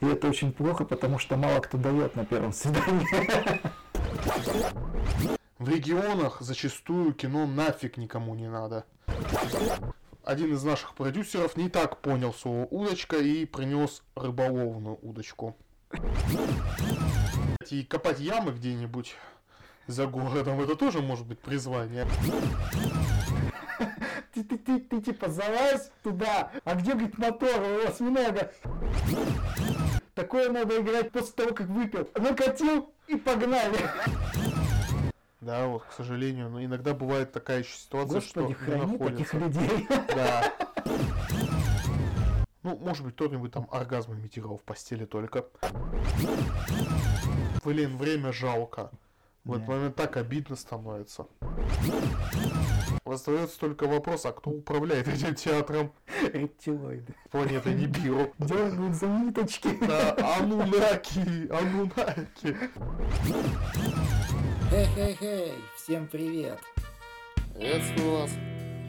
И это очень плохо, потому что мало кто дает на первом свидании. В регионах зачастую кино нафиг никому не надо. Один из наших продюсеров не так понял слово удочка и принес рыболовную удочку. И копать ямы где-нибудь за городом, это тоже может быть призвание. Ты, ты, ты, ты типа залазь туда, а где, говорит, мотор у вас много? Такое надо играть после того, как выпил. Накатил и погнали. Да, вот, к сожалению, но иногда бывает такая еще ситуация, Господи, что храни находится. таких людей. Да. Ну, может быть, кто-нибудь там оргазм имитировал в постели только. Блин, время жалко. В этот момент так обидно становится. Остается только вопрос, а кто управляет этим театром Рептилоиды. планеты Нибиру? Дергают за ниточки. Да, Анунаки, Анунаки. Хей-хей-хей, всем привет. Приветствую вас.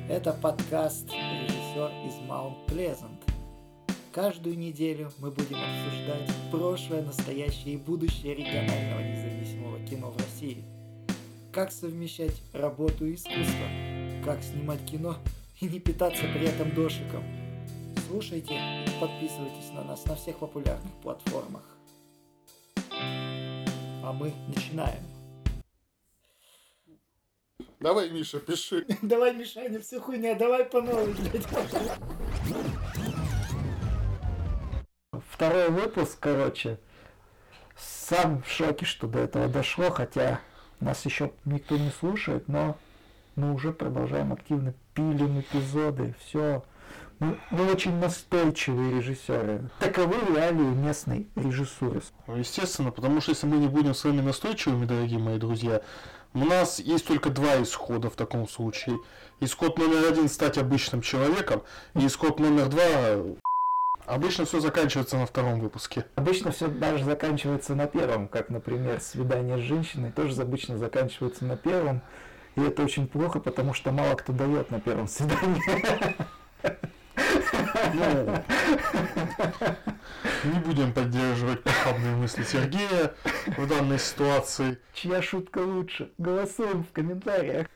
Это подкаст «Режиссер из Маунт Плезант». Каждую неделю мы будем обсуждать прошлое, настоящее и будущее регионального независимого кино в России. Как совмещать работу и искусство, как снимать кино и не питаться при этом дошиком. Слушайте и подписывайтесь на нас на всех популярных платформах. А мы начинаем. Давай, Миша, пиши. Давай, Мишаня, все хуйня, давай по новой, блядь. Второй выпуск, короче. Сам в шоке, что до этого дошло, хотя нас еще никто не слушает, но мы уже продолжаем активно пилим эпизоды, все. Мы, мы очень настойчивые режиссеры. Таковы реалии местной режиссуры. Естественно, потому что если мы не будем с вами настойчивыми, дорогие мои друзья, у нас есть только два исхода в таком случае. Исход номер один стать обычным человеком, и исход номер два обычно все заканчивается на втором выпуске. Обычно все даже заканчивается на первом, как, например, свидание с женщиной тоже обычно заканчивается на первом. И это очень плохо, потому что мало кто дает на первом свидании. Не будем поддерживать похабные мысли Сергея в данной ситуации. Чья шутка лучше? Голосуем в комментариях.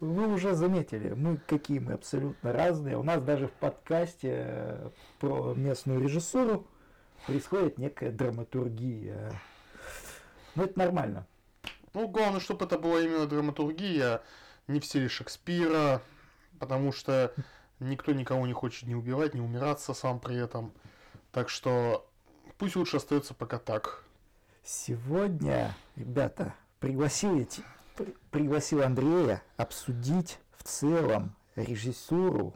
Вы уже заметили, мы какие мы абсолютно разные. У нас даже в подкасте э, про местную режиссуру происходит некая драматургия. Но это нормально. Ну, главное, чтобы это была именно драматургия, не в стиле Шекспира, потому что никто никого не хочет ни убивать, ни умираться сам при этом. Так что пусть лучше остается пока так. Сегодня, ребята, пригласил, я те- при- пригласил Андрея обсудить в целом режиссуру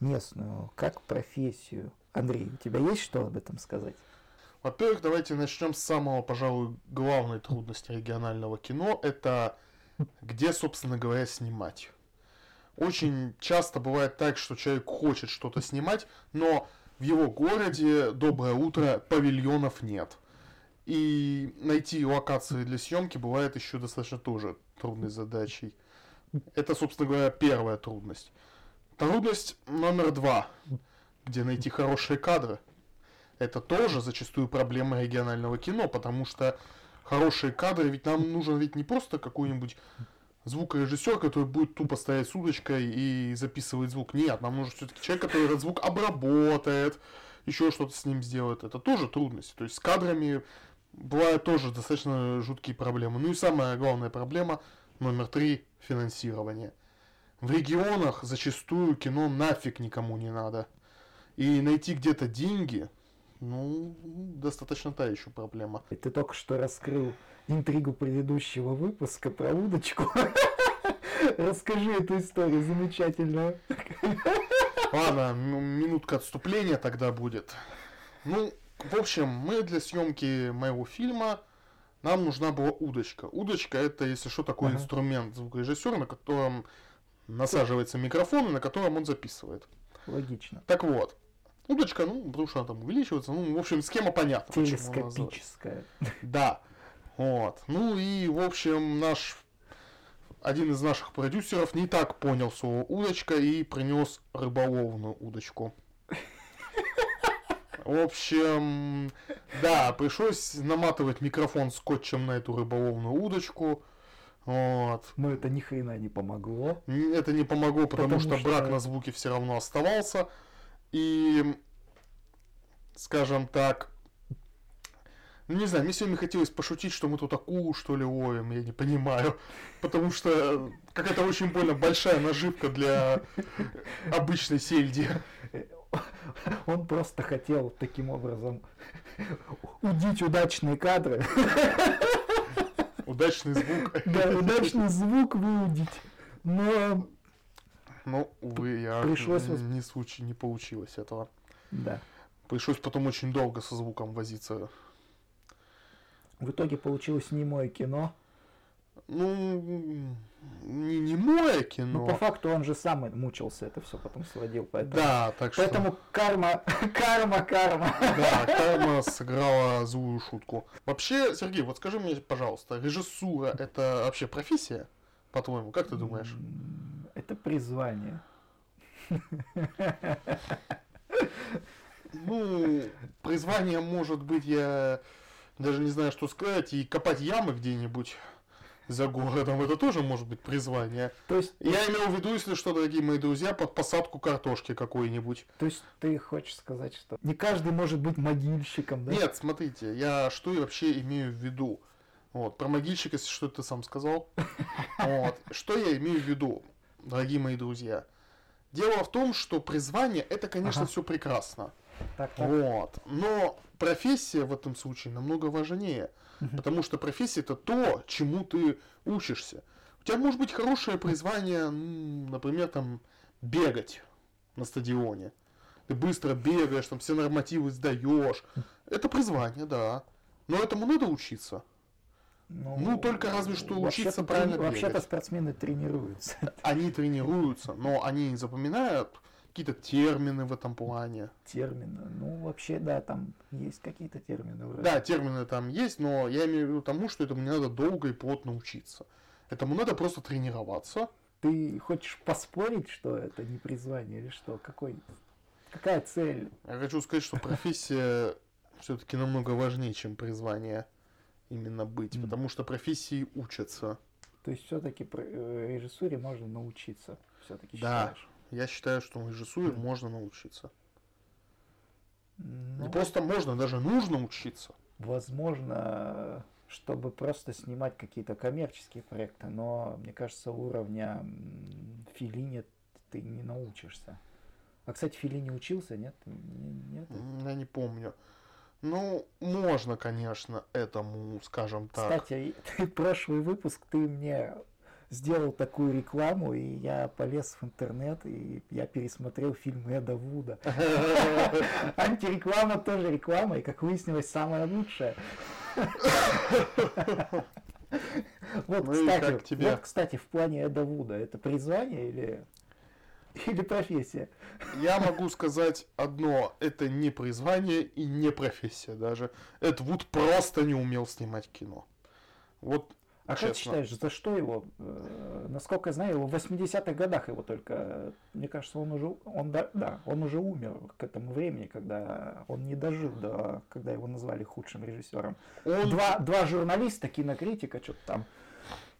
местную, как профессию. Андрей, у тебя есть что об этом сказать? Во-первых, давайте начнем с самого, пожалуй, главной трудности регионального кино. Это где, собственно говоря, снимать. Очень часто бывает так, что человек хочет что-то снимать, но в его городе, доброе утро, павильонов нет. И найти локации для съемки бывает еще достаточно тоже трудной задачей. Это, собственно говоря, первая трудность. Трудность номер два, где найти хорошие кадры. Это тоже зачастую проблема регионального кино, потому что хорошие кадры, ведь нам нужен ведь не просто какой-нибудь звукорежиссер, который будет тупо стоять с удочкой и записывать звук. Нет, нам нужен все-таки человек, который этот звук обработает, еще что-то с ним сделает. Это тоже трудность. То есть с кадрами бывают тоже достаточно жуткие проблемы. Ну и самая главная проблема, номер три, финансирование. В регионах зачастую кино нафиг никому не надо. И найти где-то деньги, ну, достаточно та еще проблема. Ты только что раскрыл интригу предыдущего выпуска про удочку. Расскажи эту историю замечательную. Ладно, м- минутка отступления тогда будет. Ну, в общем, мы для съемки моего фильма нам нужна была удочка. Удочка это, если что, такой Ага. инструмент звукорежиссера, на котором насаживается микрофон и на котором он записывает. Логично. Так вот, удочка, ну, потому что она там увеличивается, ну, в общем, схема понятна. Телескопическая. Да. Вот. Ну и, в общем, наш один из наших продюсеров не так понял слово удочка и принес рыболовную удочку. В общем, да, пришлось наматывать микрофон скотчем на эту рыболовную удочку. Вот. Но это ни хрена не помогло. Это не помогло, потому, потому что, что брак на звуке все равно оставался. И, скажем так, ну, не знаю, мне сегодня хотелось пошутить, что мы тут акулу, что ли, ловим, я не понимаю. Потому что какая-то очень больно большая наживка для обычной сельди. Он просто хотел таким образом удить удачные кадры. Удачный звук. Да, удачный звук выудить. Но... Ну, увы, я пришлось... не случай, не получилось этого. Да. Пришлось потом очень долго со звуком возиться в итоге получилось немое кино. Ну, не немое кино. Ну, по факту он же сам мучился, это все потом сводил. Поэтому, да, так что... Поэтому карма, карма, карма. Да, карма сыграла злую шутку. Вообще, Сергей, вот скажи мне, пожалуйста, режиссура это вообще профессия, по-твоему? Как ты думаешь? Это призвание. Ну, призвание может быть, я даже не знаю, что сказать, и копать ямы где-нибудь за городом, это тоже может быть призвание. То есть, я имел в виду, если что, дорогие мои друзья, под посадку картошки какой-нибудь. То есть ты хочешь сказать, что не каждый может быть могильщиком, да? Нет, смотрите, я что я вообще имею в виду? Вот, про могильщика, если что ты сам сказал. Вот, что я имею в виду, дорогие мои друзья? Дело в том, что призвание это, конечно, ага. все прекрасно. Так, так. Вот. Но профессия в этом случае намного важнее. Угу. Потому что профессия это то, чему ты учишься. У тебя может быть хорошее призвание, например, там, бегать на стадионе. Ты быстро бегаешь, там все нормативы сдаешь. Это призвание, да. Но этому надо учиться. Ну, ну только разве что учиться правильно бегать. Вообще-то спортсмены тренируются. Они тренируются, но они запоминают какие-то термины в этом плане. Термины. Ну, вообще, да, там есть какие-то термины. Вроде. Да, термины там есть, но я имею в виду тому, что этому не надо долго и плотно учиться. Этому надо просто тренироваться. Ты хочешь поспорить, что это не призвание или что? Какой, какая цель? Я хочу сказать, что профессия все-таки намного важнее, чем призвание именно быть, mm. потому что профессии учатся. То есть все-таки э, режиссуре можно научиться, все-таки да. считаешь? Я считаю, что режиссуре можно научиться. Ну, Не просто можно, даже нужно учиться. Возможно, чтобы просто снимать какие-то коммерческие проекты, но мне кажется, уровня Филини ты не научишься. А, кстати, Филини учился, нет? нет? Я не помню. Ну, можно, конечно, этому, скажем так. Кстати, прошлый выпуск ты мне сделал такую рекламу, и я полез в интернет, и я пересмотрел фильм Эда Вуда. Антиреклама тоже реклама, и, как выяснилось, самая лучшая. Вот, ну кстати, вот, кстати, в плане Эда Вуда, это призвание или, или профессия? Я могу сказать одно, это не призвание и не профессия даже. Эд Вуд просто не умел снимать кино. Вот а как считаешь, за что его? Э, насколько я знаю, его в 80-х годах его только, мне кажется, он уже, он, да, да, он уже умер к этому времени, когда он не дожил до, когда его назвали худшим режиссером. Он... Два, два журналиста, кинокритика, что-то там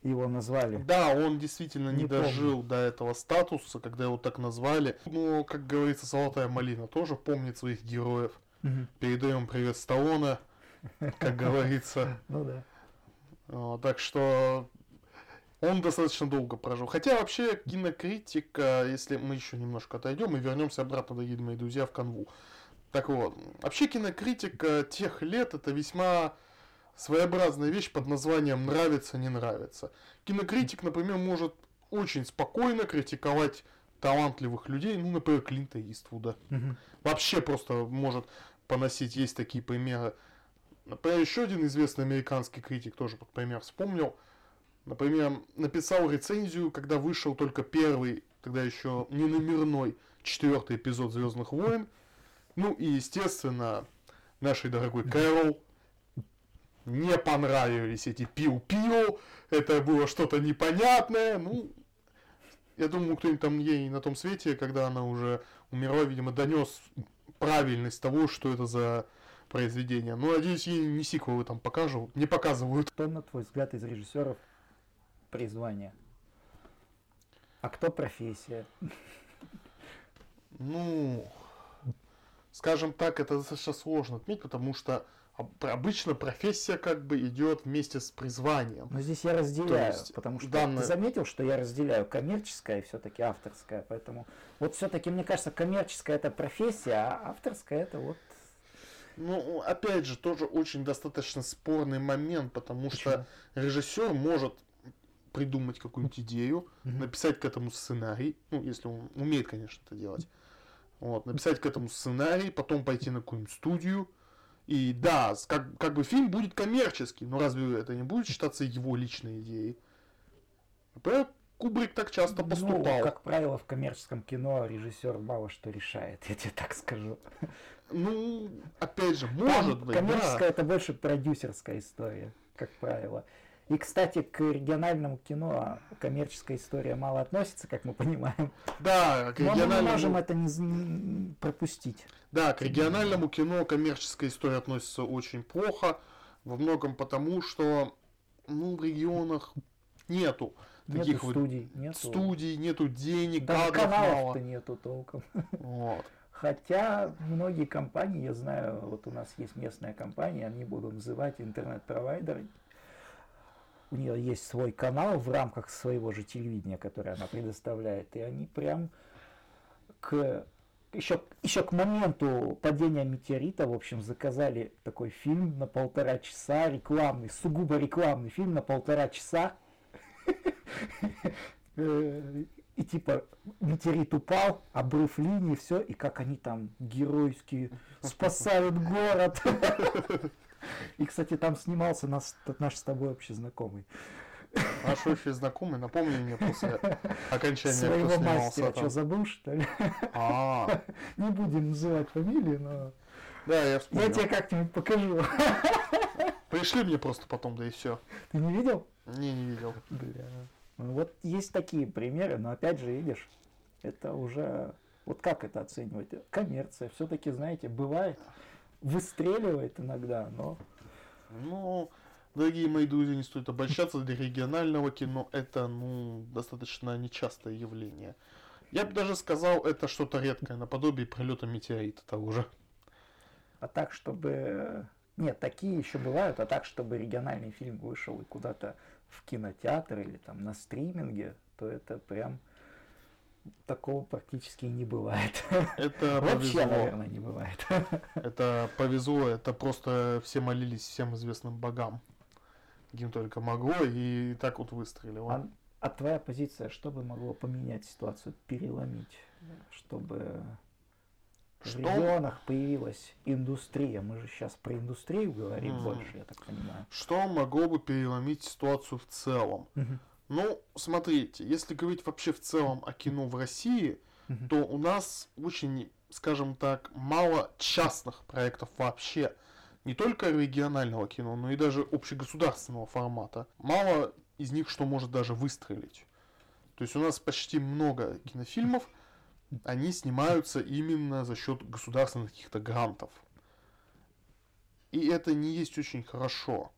его назвали. Да, он действительно не, не дожил помню. до этого статуса, когда его так назвали. Ну, как говорится, Золотая Малина тоже помнит своих героев. Угу. Передаем привет Сталлоне, как говорится. Ну да. Так что он достаточно долго прожил. Хотя вообще кинокритика, если мы еще немножко отойдем и вернемся обратно, дорогие мои друзья, в канву. Так вот, вообще кинокритика тех лет это весьма своеобразная вещь под названием «нравится, не нравится». Кинокритик, например, может очень спокойно критиковать талантливых людей, ну, например, Клинта Иствуда. Угу. Вообще просто может поносить, есть такие примеры. Например, еще один известный американский критик, тоже под пример вспомнил, например, написал рецензию, когда вышел только первый, тогда еще не номерной, четвертый эпизод Звездных войн. Ну и, естественно, нашей дорогой Кэрол не понравились эти пиу-пиу, это было что-то непонятное, ну, я думаю, кто-нибудь там ей на том свете, когда она уже умерла, видимо, донес правильность того, что это за произведение. Но, надеюсь, и не сиквелы там покажут, не показывают. Кто, на твой взгляд, из режиссеров призвание? А кто профессия? Ну, скажем так, это достаточно сложно отметить, потому что обычно профессия как бы идет вместе с призванием. Но здесь я разделяю, есть, потому что данное... ты заметил, что я разделяю коммерческое и все-таки авторское, поэтому вот все-таки мне кажется коммерческая это профессия, а авторская это вот. Ну, опять же, тоже очень достаточно спорный момент, потому Почему? что режиссер может придумать какую-нибудь идею, угу. написать к этому сценарий, ну, если он умеет, конечно, это делать. Вот, написать к этому сценарий, потом пойти на какую-нибудь студию, и да, как, как бы фильм будет коммерческий, но разве это не будет считаться его личной идеей? Например, Кубрик так часто ну, поступал. Ну, как правило, в коммерческом кино режиссер мало что решает, я тебе так скажу. Ну, опять же, может Там быть. Коммерческая да. это больше продюсерская история, как правило. И, кстати, к региональному кино коммерческая история мало относится, как мы понимаем. Да, к региональному... Но мы не можем это не, пропустить. Да, к региональному кино коммерческая история относится очень плохо. Во многом потому, что ну, в регионах нету нету таких студий, вот нету. студий, нету денег, Даже кадров мало. нету толком. Вот. Хотя многие компании, я знаю, вот у нас есть местная компания, они будут называть интернет-провайдеры, у нее есть свой канал в рамках своего же телевидения, которое она предоставляет, и они прям к еще, еще к моменту падения метеорита, в общем, заказали такой фильм на полтора часа, рекламный, сугубо рекламный фильм на полтора часа. И типа метеорит упал, обрыв линии, все, и как они там геройски спасают город. И, кстати, там снимался наш, наш с тобой общий знакомый. Наш общий знакомый, напомни мне после окончания, Своего кто мастера, что, забыл, что ли? А. Не будем называть фамилии, но... Да, я вспомнил. Я тебе как-нибудь покажу. Пришли мне просто потом, да и все. Ты не видел? Не, не видел. Бля. Вот есть такие примеры, но опять же, видишь, это уже... Вот как это оценивать? Коммерция. Все-таки, знаете, бывает выстреливает иногда, но... Ну, дорогие мои друзья, не стоит обольщаться, для регионального кино это, ну, достаточно нечастое явление. Я бы даже сказал, это что-то редкое, наподобие прилета метеорита того же. А так, чтобы... Нет, такие еще бывают, а так, чтобы региональный фильм вышел и куда-то в кинотеатр или там на стриминге, то это прям такого практически не бывает. Это Вообще, повезло. наверное, не бывает. Это повезло, это просто все молились всем известным богам. Каким только могло, и так вот выстрелило. А, а твоя позиция, что бы могло поменять ситуацию, переломить, чтобы что? в регионах появилась индустрия? Мы же сейчас про индустрию говорим mm. больше, я так понимаю. Что могло бы переломить ситуацию в целом? Mm-hmm. Ну, смотрите, если говорить вообще в целом о кино в России, mm-hmm. то у нас очень, скажем так, мало частных проектов вообще. Не только регионального кино, но и даже общегосударственного формата. Мало из них что может даже выстрелить. То есть у нас почти много кинофильмов, они снимаются именно за счет государственных каких-то грантов. И это не есть очень хорошо.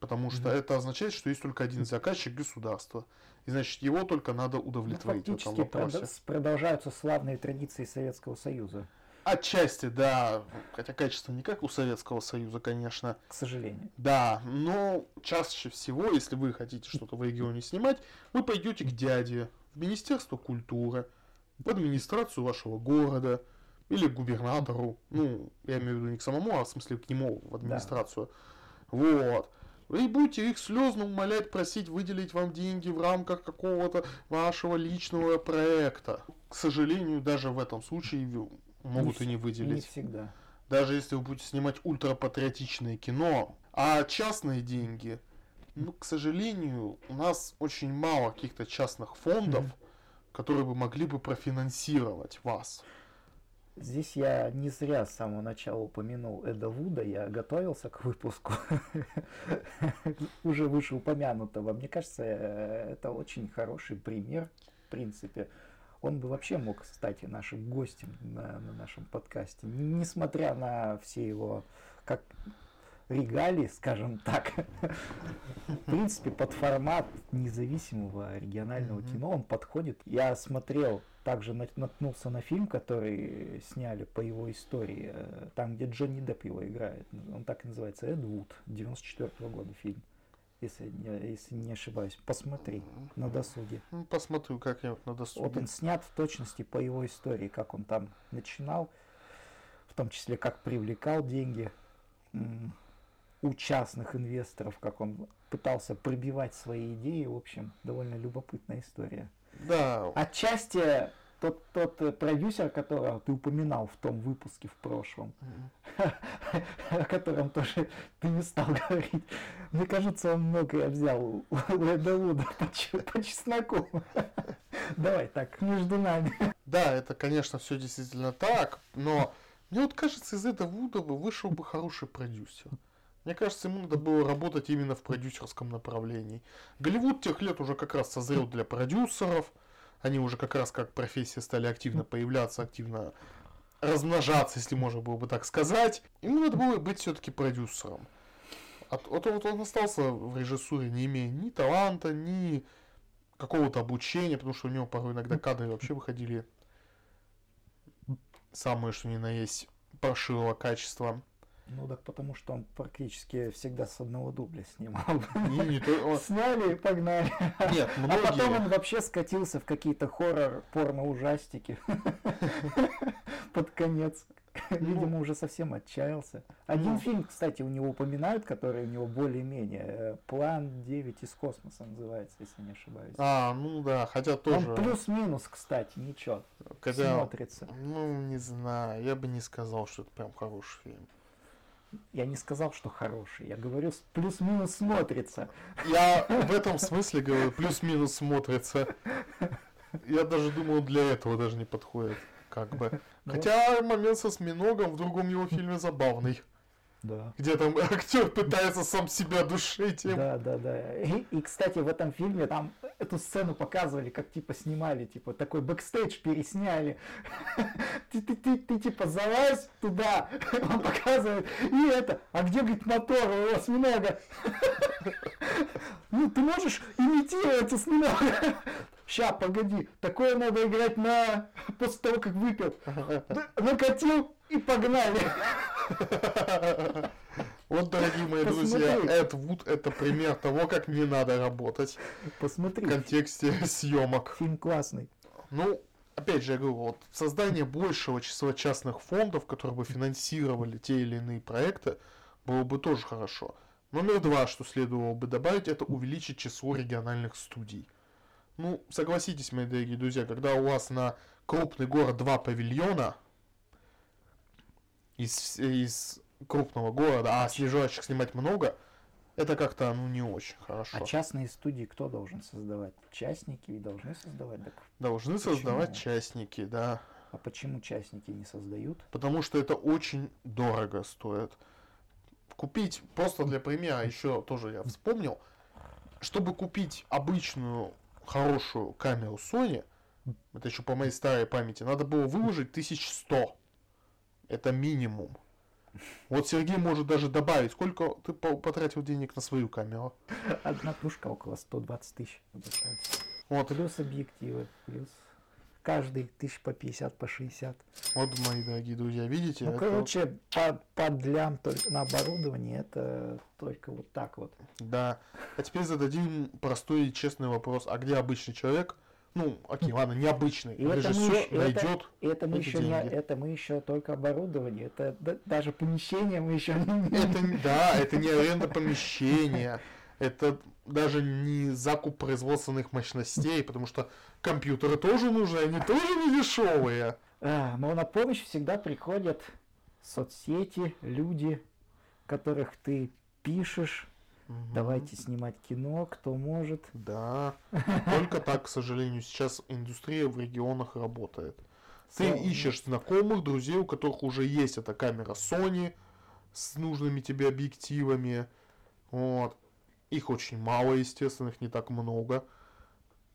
Потому что mm-hmm. это означает, что есть только один заказчик государства. И значит, его только надо удовлетворить ну, фактически в этом вопросе. продолжаются славные традиции Советского Союза. Отчасти, да. Хотя качество не как у Советского Союза, конечно. К сожалению. Да, но чаще всего, если вы хотите что-то в регионе снимать, вы пойдете к дяде в Министерство культуры, в администрацию вашего города или к губернатору. Ну, я имею в виду не к самому, а в смысле к нему, в администрацию. Да. Вот. Вы будете их слезно умолять, просить выделить вам деньги в рамках какого-то вашего личного проекта. К сожалению, даже в этом случае могут не, и не выделить. Не всегда. Даже если вы будете снимать ультрапатриотичное кино, а частные деньги, ну, к сожалению, у нас очень мало каких-то частных фондов, mm-hmm. которые бы могли бы профинансировать вас. Здесь я не зря с самого начала упомянул Эда Вуда, я готовился к выпуску уже вышеупомянутого. Мне кажется, это очень хороший пример, в принципе. он бы вообще мог стать нашим гостем на, на нашем подкасте, несмотря на все его как регалии, скажем так. В принципе, под формат независимого регионального кино он подходит. Я смотрел, также наткнулся на фильм, который сняли по его истории, э, там, где Джонни Депп его играет. Он так и называется, Эд Вуд, 94 -го года фильм если, если не ошибаюсь. Посмотри на досуге. Ну, посмотрю, как я на досуге. Вот он снят в точности по его истории, как он там начинал, в том числе как привлекал деньги у частных инвесторов, как он пытался пробивать свои идеи. В общем, довольно любопытная история. Да. Отчасти тот, тот э, продюсер, которого ты упоминал в том выпуске в прошлом, о котором тоже ты не стал говорить, мне кажется, он многое взял у Эда Вуда по, по чесноку. Давай так, между нами. Да, это, конечно, все действительно так, но мне вот кажется, из Эда Вуда вышел бы хороший продюсер. Мне кажется, ему надо было работать именно в продюсерском направлении. Голливуд тех лет уже как раз созрел для продюсеров – они уже как раз как профессия стали активно появляться, активно размножаться, если можно было бы так сказать. Ему надо было быть все-таки продюсером. А вот, вот он остался в режиссуре, не имея ни таланта, ни какого-то обучения, потому что у него порой иногда кадры вообще выходили самые, что ни на есть, паршивого качества. Ну так потому что он практически всегда с одного дубля снимал. Не то, он... Сняли и погнали. Нет, многие... А потом он вообще скатился в какие-то хоррор, порно-ужастики. Под конец. Видимо, ну. уже совсем отчаялся. Один ну. фильм, кстати, у него упоминают, который у него более-менее э, «План 9 из космоса» называется, если не ошибаюсь. А, ну да, хотя тоже... Он плюс-минус, кстати, ничего, хотя, смотрится. Ну, не знаю, я бы не сказал, что это прям хороший фильм. Я не сказал, что хороший. Я говорю, плюс-минус смотрится. Я в этом смысле говорю, плюс-минус смотрится. Я даже думал, для этого даже не подходит. Как бы. Ну, Хотя момент со Сминогом в другом его фильме забавный. Да. Где там актер пытается сам себя душить. Им. Да, да, да. И, и, кстати, в этом фильме там эту сцену показывали, как типа снимали, типа такой бэкстейдж пересняли. Ты, ты, ты, ты типа залазь туда, он показывает, и это, а где, говорит, мотор у осьминога? Ну, ты можешь имитировать осьминога? Ща, погоди, такое надо играть на... после того, как выпил. Накатил и погнали. Вот, дорогие мои друзья, Эд Вуд это пример того, как не надо работать. Посмотри. В контексте съемок. Фильм классный. Ну, опять же, я говорю, вот создание большего числа частных фондов, которые бы финансировали те или иные проекты, было бы тоже хорошо. Номер два, что следовало бы добавить, это увеличить число региональных студий. Ну, согласитесь, мои дорогие друзья, когда у вас на крупный город два павильона из, из крупного города, а снижающих снимать много, это как-то ну не очень хорошо. А частные студии кто должен создавать? Частники и должны создавать? Так должны почему? создавать частники, да. А почему частники не создают? Потому что это очень дорого стоит. Купить, просто для примера, еще тоже я вспомнил, чтобы купить обычную хорошую камеру Sony, это еще по моей старой памяти, надо было выложить 1100. Это минимум. Вот Сергей может даже добавить, сколько ты потратил денег на свою камеру. Одна кружка около 120 тысяч. Вот. Плюс объективы, плюс каждый тысяч по 50, по 60. Вот, мои дорогие друзья, видите? Ну, это... короче, по, под лям только на оборудование это только вот так вот. Да. А теперь зададим простой и честный вопрос. А где обычный человек – ну, окей, ладно, необычный и режиссер это мы, найдет это, это мы еще не, это мы еще только оборудование, это да, даже помещение мы еще не это Да, это не аренда помещения, это даже не закуп производственных мощностей, потому что компьютеры тоже нужны, они тоже не дешевые. А, но на помощь всегда приходят соцсети, люди, которых ты пишешь, Угу. Давайте снимать кино, кто может. Да. Только так, к сожалению, сейчас индустрия в регионах работает. Ты ищешь знакомых, друзей, у которых уже есть эта камера Sony с нужными тебе объективами. Вот. Их очень мало, естественно, их не так много.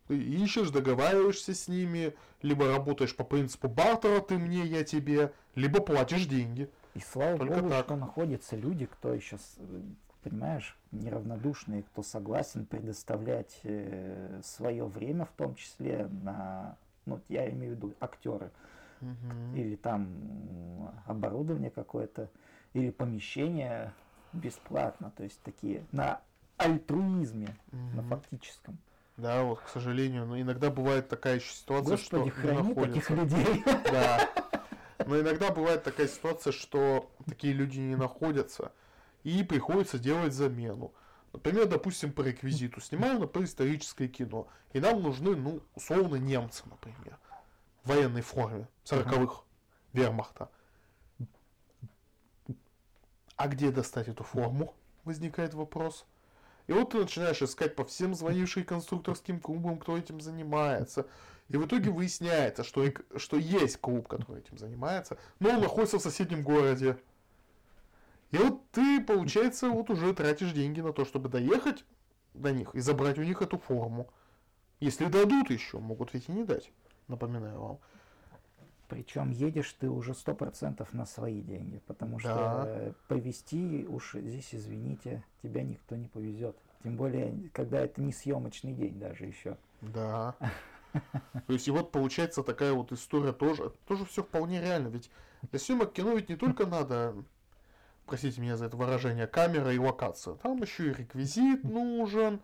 Ты ищешь, договариваешься с ними, либо работаешь по принципу бартера, ты мне, я тебе, либо платишь деньги. И слава Только богу, так. что находятся люди, кто еще, понимаешь, неравнодушные, кто согласен предоставлять э, свое время, в том числе на, ну, я имею в виду актеры, угу. или там оборудование какое-то, или помещение бесплатно, то есть такие на альтруизме, угу. на фактическом. Да, вот, к сожалению, но иногда бывает такая еще ситуация, Господи, что храни находится. таких людей. Да. Но иногда бывает такая ситуация, что такие люди не находятся, и приходится делать замену. Например, допустим, по реквизиту. Снимаем, например, историческое кино. И нам нужны, ну, условно, немцы, например. В военной форме. 40-х. Вермахта. А где достать эту форму? Возникает вопрос. И вот ты начинаешь искать по всем звонившим конструкторским клубам, кто этим занимается. И в итоге выясняется, что, что есть клуб, который этим занимается, но он находится в соседнем городе. И вот ты, получается, вот уже тратишь деньги на то, чтобы доехать до них и забрать у них эту форму. Если дадут еще, могут ведь и не дать, напоминаю вам. Причем едешь ты уже сто процентов на свои деньги, потому что да. повезти уж здесь, извините, тебя никто не повезет. Тем более, когда это не съемочный день даже еще. Да. То есть и вот получается такая вот история тоже, тоже все вполне реально. Ведь для съемок кино ведь не только надо, простите меня за это выражение, камера и локация. Там еще и реквизит нужен,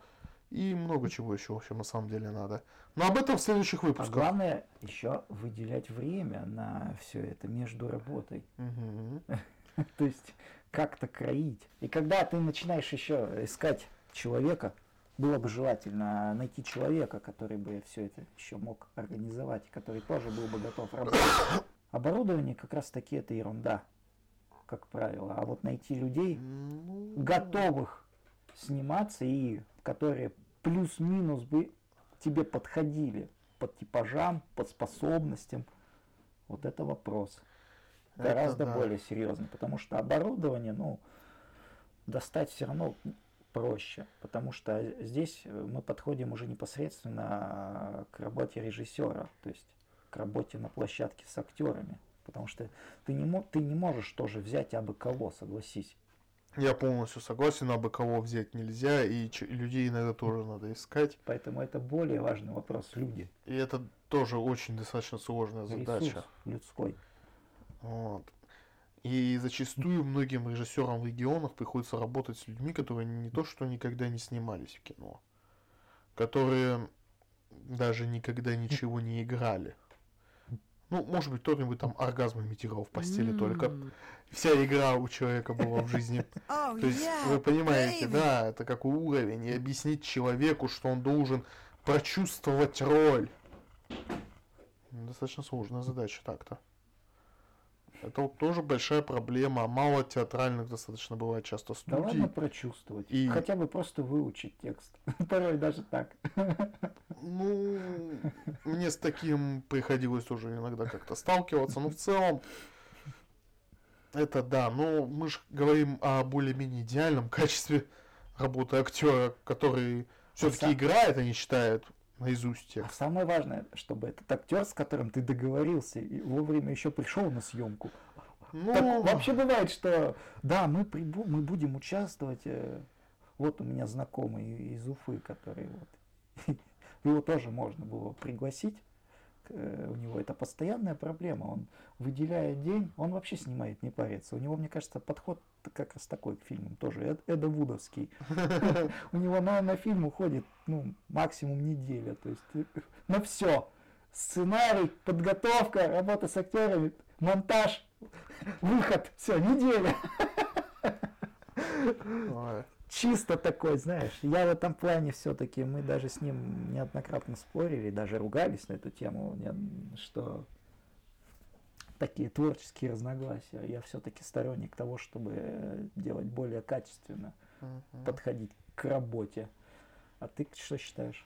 и много чего еще, в общем, на самом деле надо. Но об этом в следующих выпусках. А главное еще выделять время на все это между работой. То есть как-то кроить. И когда ты начинаешь еще искать человека, было бы желательно найти человека, который бы все это еще мог организовать, который тоже был бы готов работать. Оборудование как раз таки это ерунда, как правило. А вот найти людей, ну, готовых сниматься и которые плюс-минус бы тебе подходили под типажам, под способностям, вот это вопрос. Это Гораздо да. более серьезный, потому что оборудование, ну, достать все равно проще, потому что здесь мы подходим уже непосредственно к работе режиссера, то есть к работе на площадке с актерами, потому что ты не, ты не можешь тоже взять абы кого, согласись. Я полностью согласен, абы кого взять нельзя, и людей иногда тоже надо искать. Поэтому это более важный вопрос, люди. И это тоже очень достаточно сложная задача. Ресурс людской. Вот. И зачастую многим режиссерам в регионах приходится работать с людьми, которые не то что никогда не снимались в кино, которые даже никогда ничего не играли. Ну, может быть, кто-нибудь там оргазм имитировал в постели только. Вся игра у человека была в жизни. Oh, То есть, вы понимаете, да, это какой уровень. И объяснить человеку, что он должен прочувствовать роль. Достаточно сложная задача так-то. Это вот тоже большая проблема. Мало театральных достаточно бывает часто студий. Да ладно прочувствовать. И... Хотя бы просто выучить текст. Порой даже так. Ну, мне с таким приходилось уже иногда как-то сталкиваться. Но в целом, это да. Но мы же говорим о более-менее идеальном качестве работы актера, который все-таки играет, а не читает наизусть текст. А самое важное, чтобы этот актер, с которым ты договорился, и вовремя еще пришел на съемку. Ну... Так вообще бывает, что да, мы, прибу, мы будем участвовать. Э, вот у меня знакомый из Уфы, который вот его тоже можно было пригласить. Э, у него это постоянная проблема. Он выделяет день, он вообще снимает, не парится. У него, мне кажется, подход как раз такой к фильмам тоже. Эд, Эда Вудовский. У него на, на фильм уходит ну, максимум неделя. То есть э, на все. Сценарий, подготовка, работа с актерами, монтаж, выход. Все, неделя чисто такой, знаешь. Я в этом плане все-таки, мы даже с ним неоднократно спорили, даже ругались на эту тему, что такие творческие разногласия. Я все-таки сторонник того, чтобы делать более качественно, uh-huh. подходить к работе. А ты что считаешь?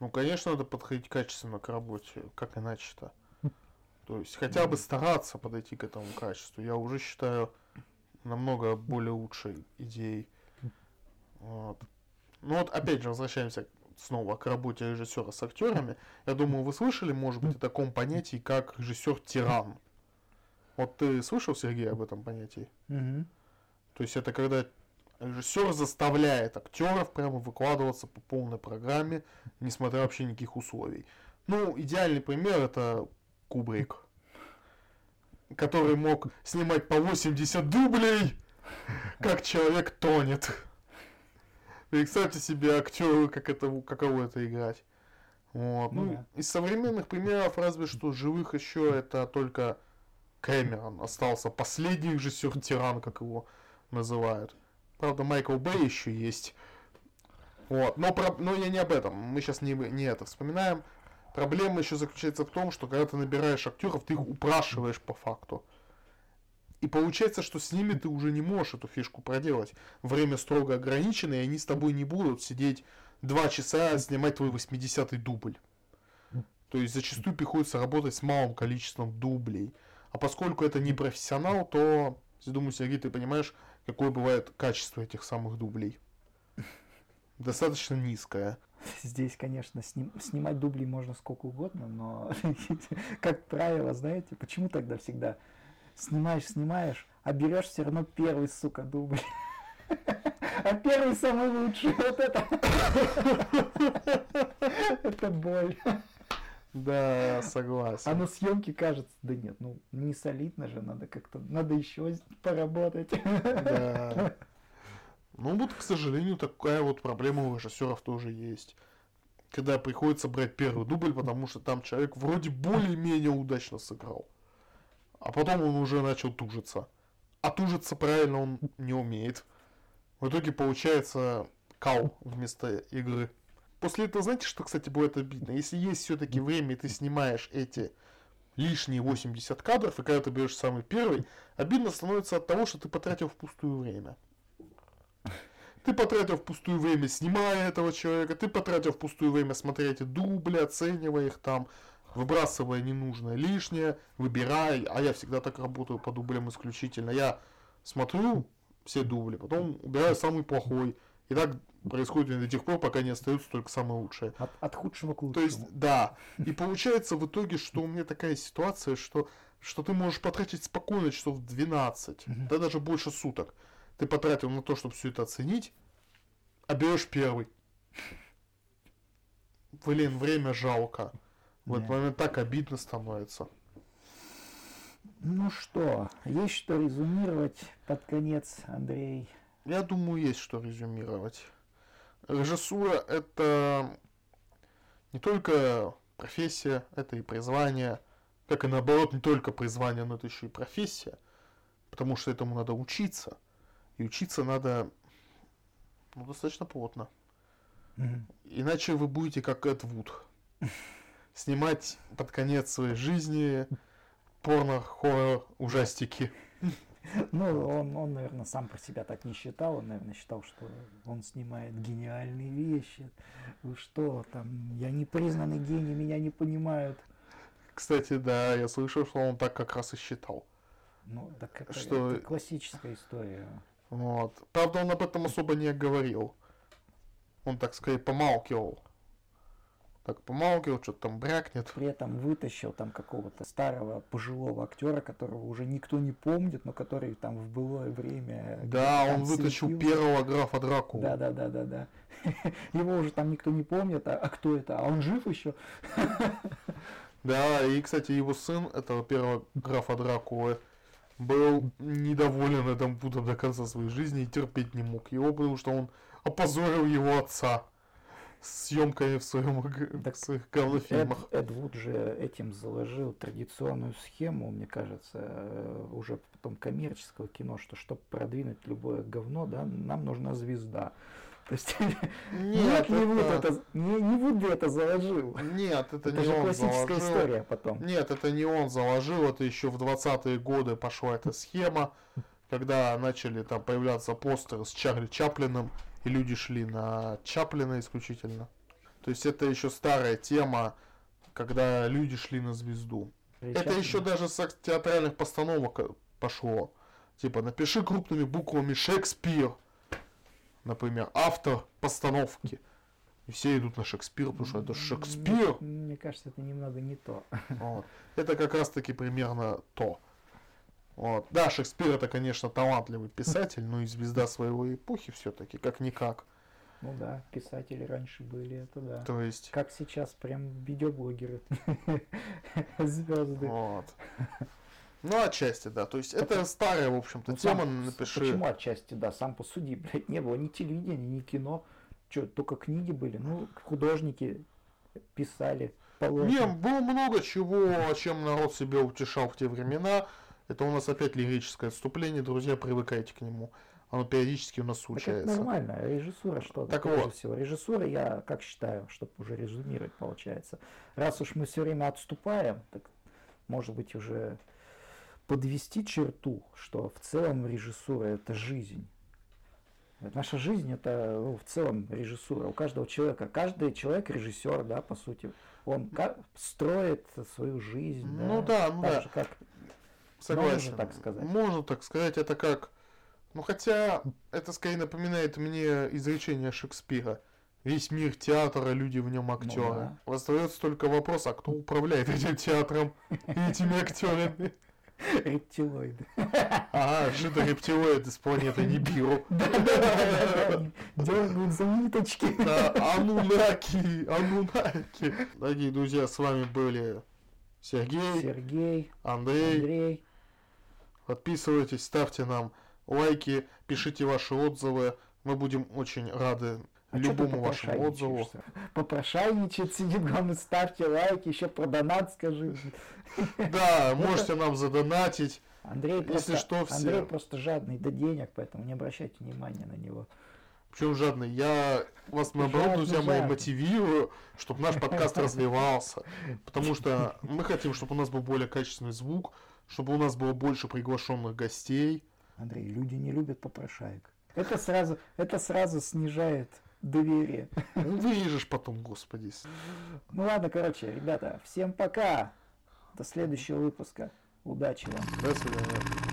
Ну, конечно, надо подходить качественно к работе, как иначе-то. То есть хотя бы стараться подойти к этому качеству, я уже считаю намного более лучшей идеей. Вот. Ну вот опять же возвращаемся снова к работе режиссера с актерами, я думаю, вы слышали, может быть, о таком понятии, как режиссер-тиран. Вот ты слышал, Сергей, об этом понятии? Мгм. То есть это когда режиссер заставляет актеров прямо выкладываться по полной программе, несмотря вообще никаких условий. Ну, идеальный пример это Кубрик, который мог снимать по 80 дублей, как человек тонет. Представьте себе актеру, как это, каково это играть. Вот. Ну Ну, да. из современных примеров, разве что живых еще это только Кэмерон остался последний режиссер-тиран, как его называют. Правда, Майкл Бэй еще есть. Вот. Но, про- но я не об этом. Мы сейчас не, не это вспоминаем. Проблема еще заключается в том, что когда ты набираешь актеров, ты их упрашиваешь по факту. И получается, что с ними ты уже не можешь эту фишку проделать. Время строго ограничено, и они с тобой не будут сидеть два часа снимать твой 80-й дубль. То есть зачастую приходится работать с малым количеством дублей. А поскольку это не профессионал, то, я думаю, Сергей, ты понимаешь, какое бывает качество этих самых дублей. Достаточно низкое. Здесь, конечно, сним- снимать дубли можно сколько угодно, но, как правило, знаете, почему тогда всегда снимаешь, снимаешь, а берешь все равно первый, сука, дубль. А первый самый лучший. Вот это. Это боль. Да, А согласен. на съемке кажется, да нет, ну не солидно же, надо как-то, надо еще поработать. Да. Ну вот, к сожалению, такая вот проблема у режиссеров тоже есть. Когда приходится брать первый дубль, потому что там человек вроде более-менее удачно сыграл. А потом он уже начал тужиться. А тужиться правильно он не умеет. В итоге получается кал вместо игры. После этого, знаете, что, кстати, будет обидно? Если есть все-таки время, и ты снимаешь эти лишние 80 кадров, и когда ты берешь самый первый, обидно становится от того, что ты потратил впустую время. Ты потратил впустую время, снимая этого человека, ты потратил впустую время, смотря эти дубли, оценивая их там, выбрасывая ненужное лишнее, выбирая, а я всегда так работаю по дублям исключительно. Я смотрю все дубли, потом убираю самый плохой. И так происходит до тех пор, пока не остается только самое лучшее. От, от худшего к То лучшему. есть, да. И получается в итоге, что у меня такая ситуация, что, что ты можешь потратить спокойно часов 12, Мгм. да даже больше суток. Ты потратил на то, чтобы все это оценить, а берешь первый. Блин, время жалко. В этот Да. момент так обидно становится. Ну что, есть что резюмировать под конец, Андрей? Я думаю, есть что резюмировать. Режиссура это не только профессия, это и призвание. Как и наоборот, не только призвание, но это еще и профессия. Потому что этому надо учиться. И учиться надо ну, достаточно плотно. Мгм. Иначе вы будете как Эд Вуд. Снимать под конец своей жизни порно, хоррор, ужастики. Ну, он, он, наверное, сам про себя так не считал. Он, наверное, считал, что он снимает гениальные вещи. Вы что, там, я не признанный гений, меня не понимают. Кстати, да, я слышал, что он так как раз и считал. Ну, так это, Что- это классическая история. Вот. Правда, он об этом особо не говорил. Он, так сказать, помалкивал. Так помалкивал, что-то там брякнет. При этом вытащил там какого-то старого пожилого актера, которого уже никто не помнит, но который там в былое время... Да, там он вытащил светил. первого графа Дракулу. Да, да, да, да, да. Его уже там никто не помнит, а, а кто это? А он жив еще? Да, и, кстати, его сын, этого первого графа Дракулы, был недоволен этим путом до конца своей жизни и терпеть не мог его, потому что он опозорил его отца съемками в, своем, Так в своих Эд, говнофильмах. Эд Вуд же этим заложил традиционную схему, мне кажется, э, уже потом коммерческого кино, что чтобы продвинуть любое говно, да, нам нужна звезда. То есть нет, не Вуд это, не, не Вуд это заложил. Нет, это, Это не же он классическая заложил. история потом. Нет, это не он заложил, это еще в 20-е годы пошла эта схема, когда начали там появляться постеры с Чарли Чаплиным, и люди шли на Чаплина исключительно. То есть это еще старая тема, когда люди шли на звезду. Это Сейчас- еще даже с театральных постановок э, пошло. Типа, напиши крупными буквами Шекспир, например, автор постановки. И все идут на Шекспира, потому что это Шекспир. Мне, мне кажется, это немного не то. Вот. Это как раз таки примерно то. Вот. Да, Шекспир это, конечно, талантливый писатель, но и звезда своего эпохи все-таки, как-никак. Ну да, писатели раньше были, это да. То есть... Как сейчас, прям видеоблогеры. Звезды. Вот. Ну, отчасти, да. То есть, это старая, в общем-то, Ну, тема, сам- напиши. Почему отчасти, да, сам посуди, блядь, не было ни телевидения, ни кино. Что, только книги были? Ну, художники писали. полотна. Не, было много чего, чем народ себя утешал в те времена. Это у нас опять лирическое отступление, друзья, привыкайте к нему. Оно периодически у нас Так это случается. нормально, режиссура что Так вот. всего. Режиссура, я как считаю, чтобы уже резюмировать, получается. Раз уж мы все время отступаем, так может быть уже подвести черту, что в целом режиссура это жизнь. Наша жизнь это ну, в целом режиссура у каждого человека. Каждый человек режиссер, да, по сути. Он строит свою жизнь. Ну да, ну так да. же, как Согласен. Можно так сказать. Можно так сказать. Это как... Ну, хотя, это скорее напоминает мне изречение Шекспира. Весь мир театра, люди в нем актеры. да. Остается только вопрос, а кто управляет этим театром и этими актерами? рептилоиды. Ага, жидо рептилоид из планеты Нибиру. Дергают за ниточки. Да, Анунаки, Анунаки. Дорогие друзья, с вами были Сергей, Сергей, Андрей. Андрей. Подписывайтесь, ставьте нам лайки, пишите ваши отзывы. Мы будем очень рады А любому вашему отзыву. Попрошайничает, сидит, главное, ставьте лайки, еще про донат скажи. Да, можете нам задонатить. Андрей Если просто, что, все- Андрей просто жадный до денег, поэтому не обращайте внимания на него. Причем жадный. Я вас, наоборот, друзья мои, мотивирую, чтобы наш подкаст развивался. Потому что мы хотим, чтобы у нас был более качественный звук, чтобы у нас было больше приглашенных гостей. Андрей, люди не любят попрошаек. Это сразу, это сразу снижает доверие. Ну, вырежешь потом, господи. Ну ладно, короче, ребята, всем пока. До следующего выпуска. Удачи вам. До свидания.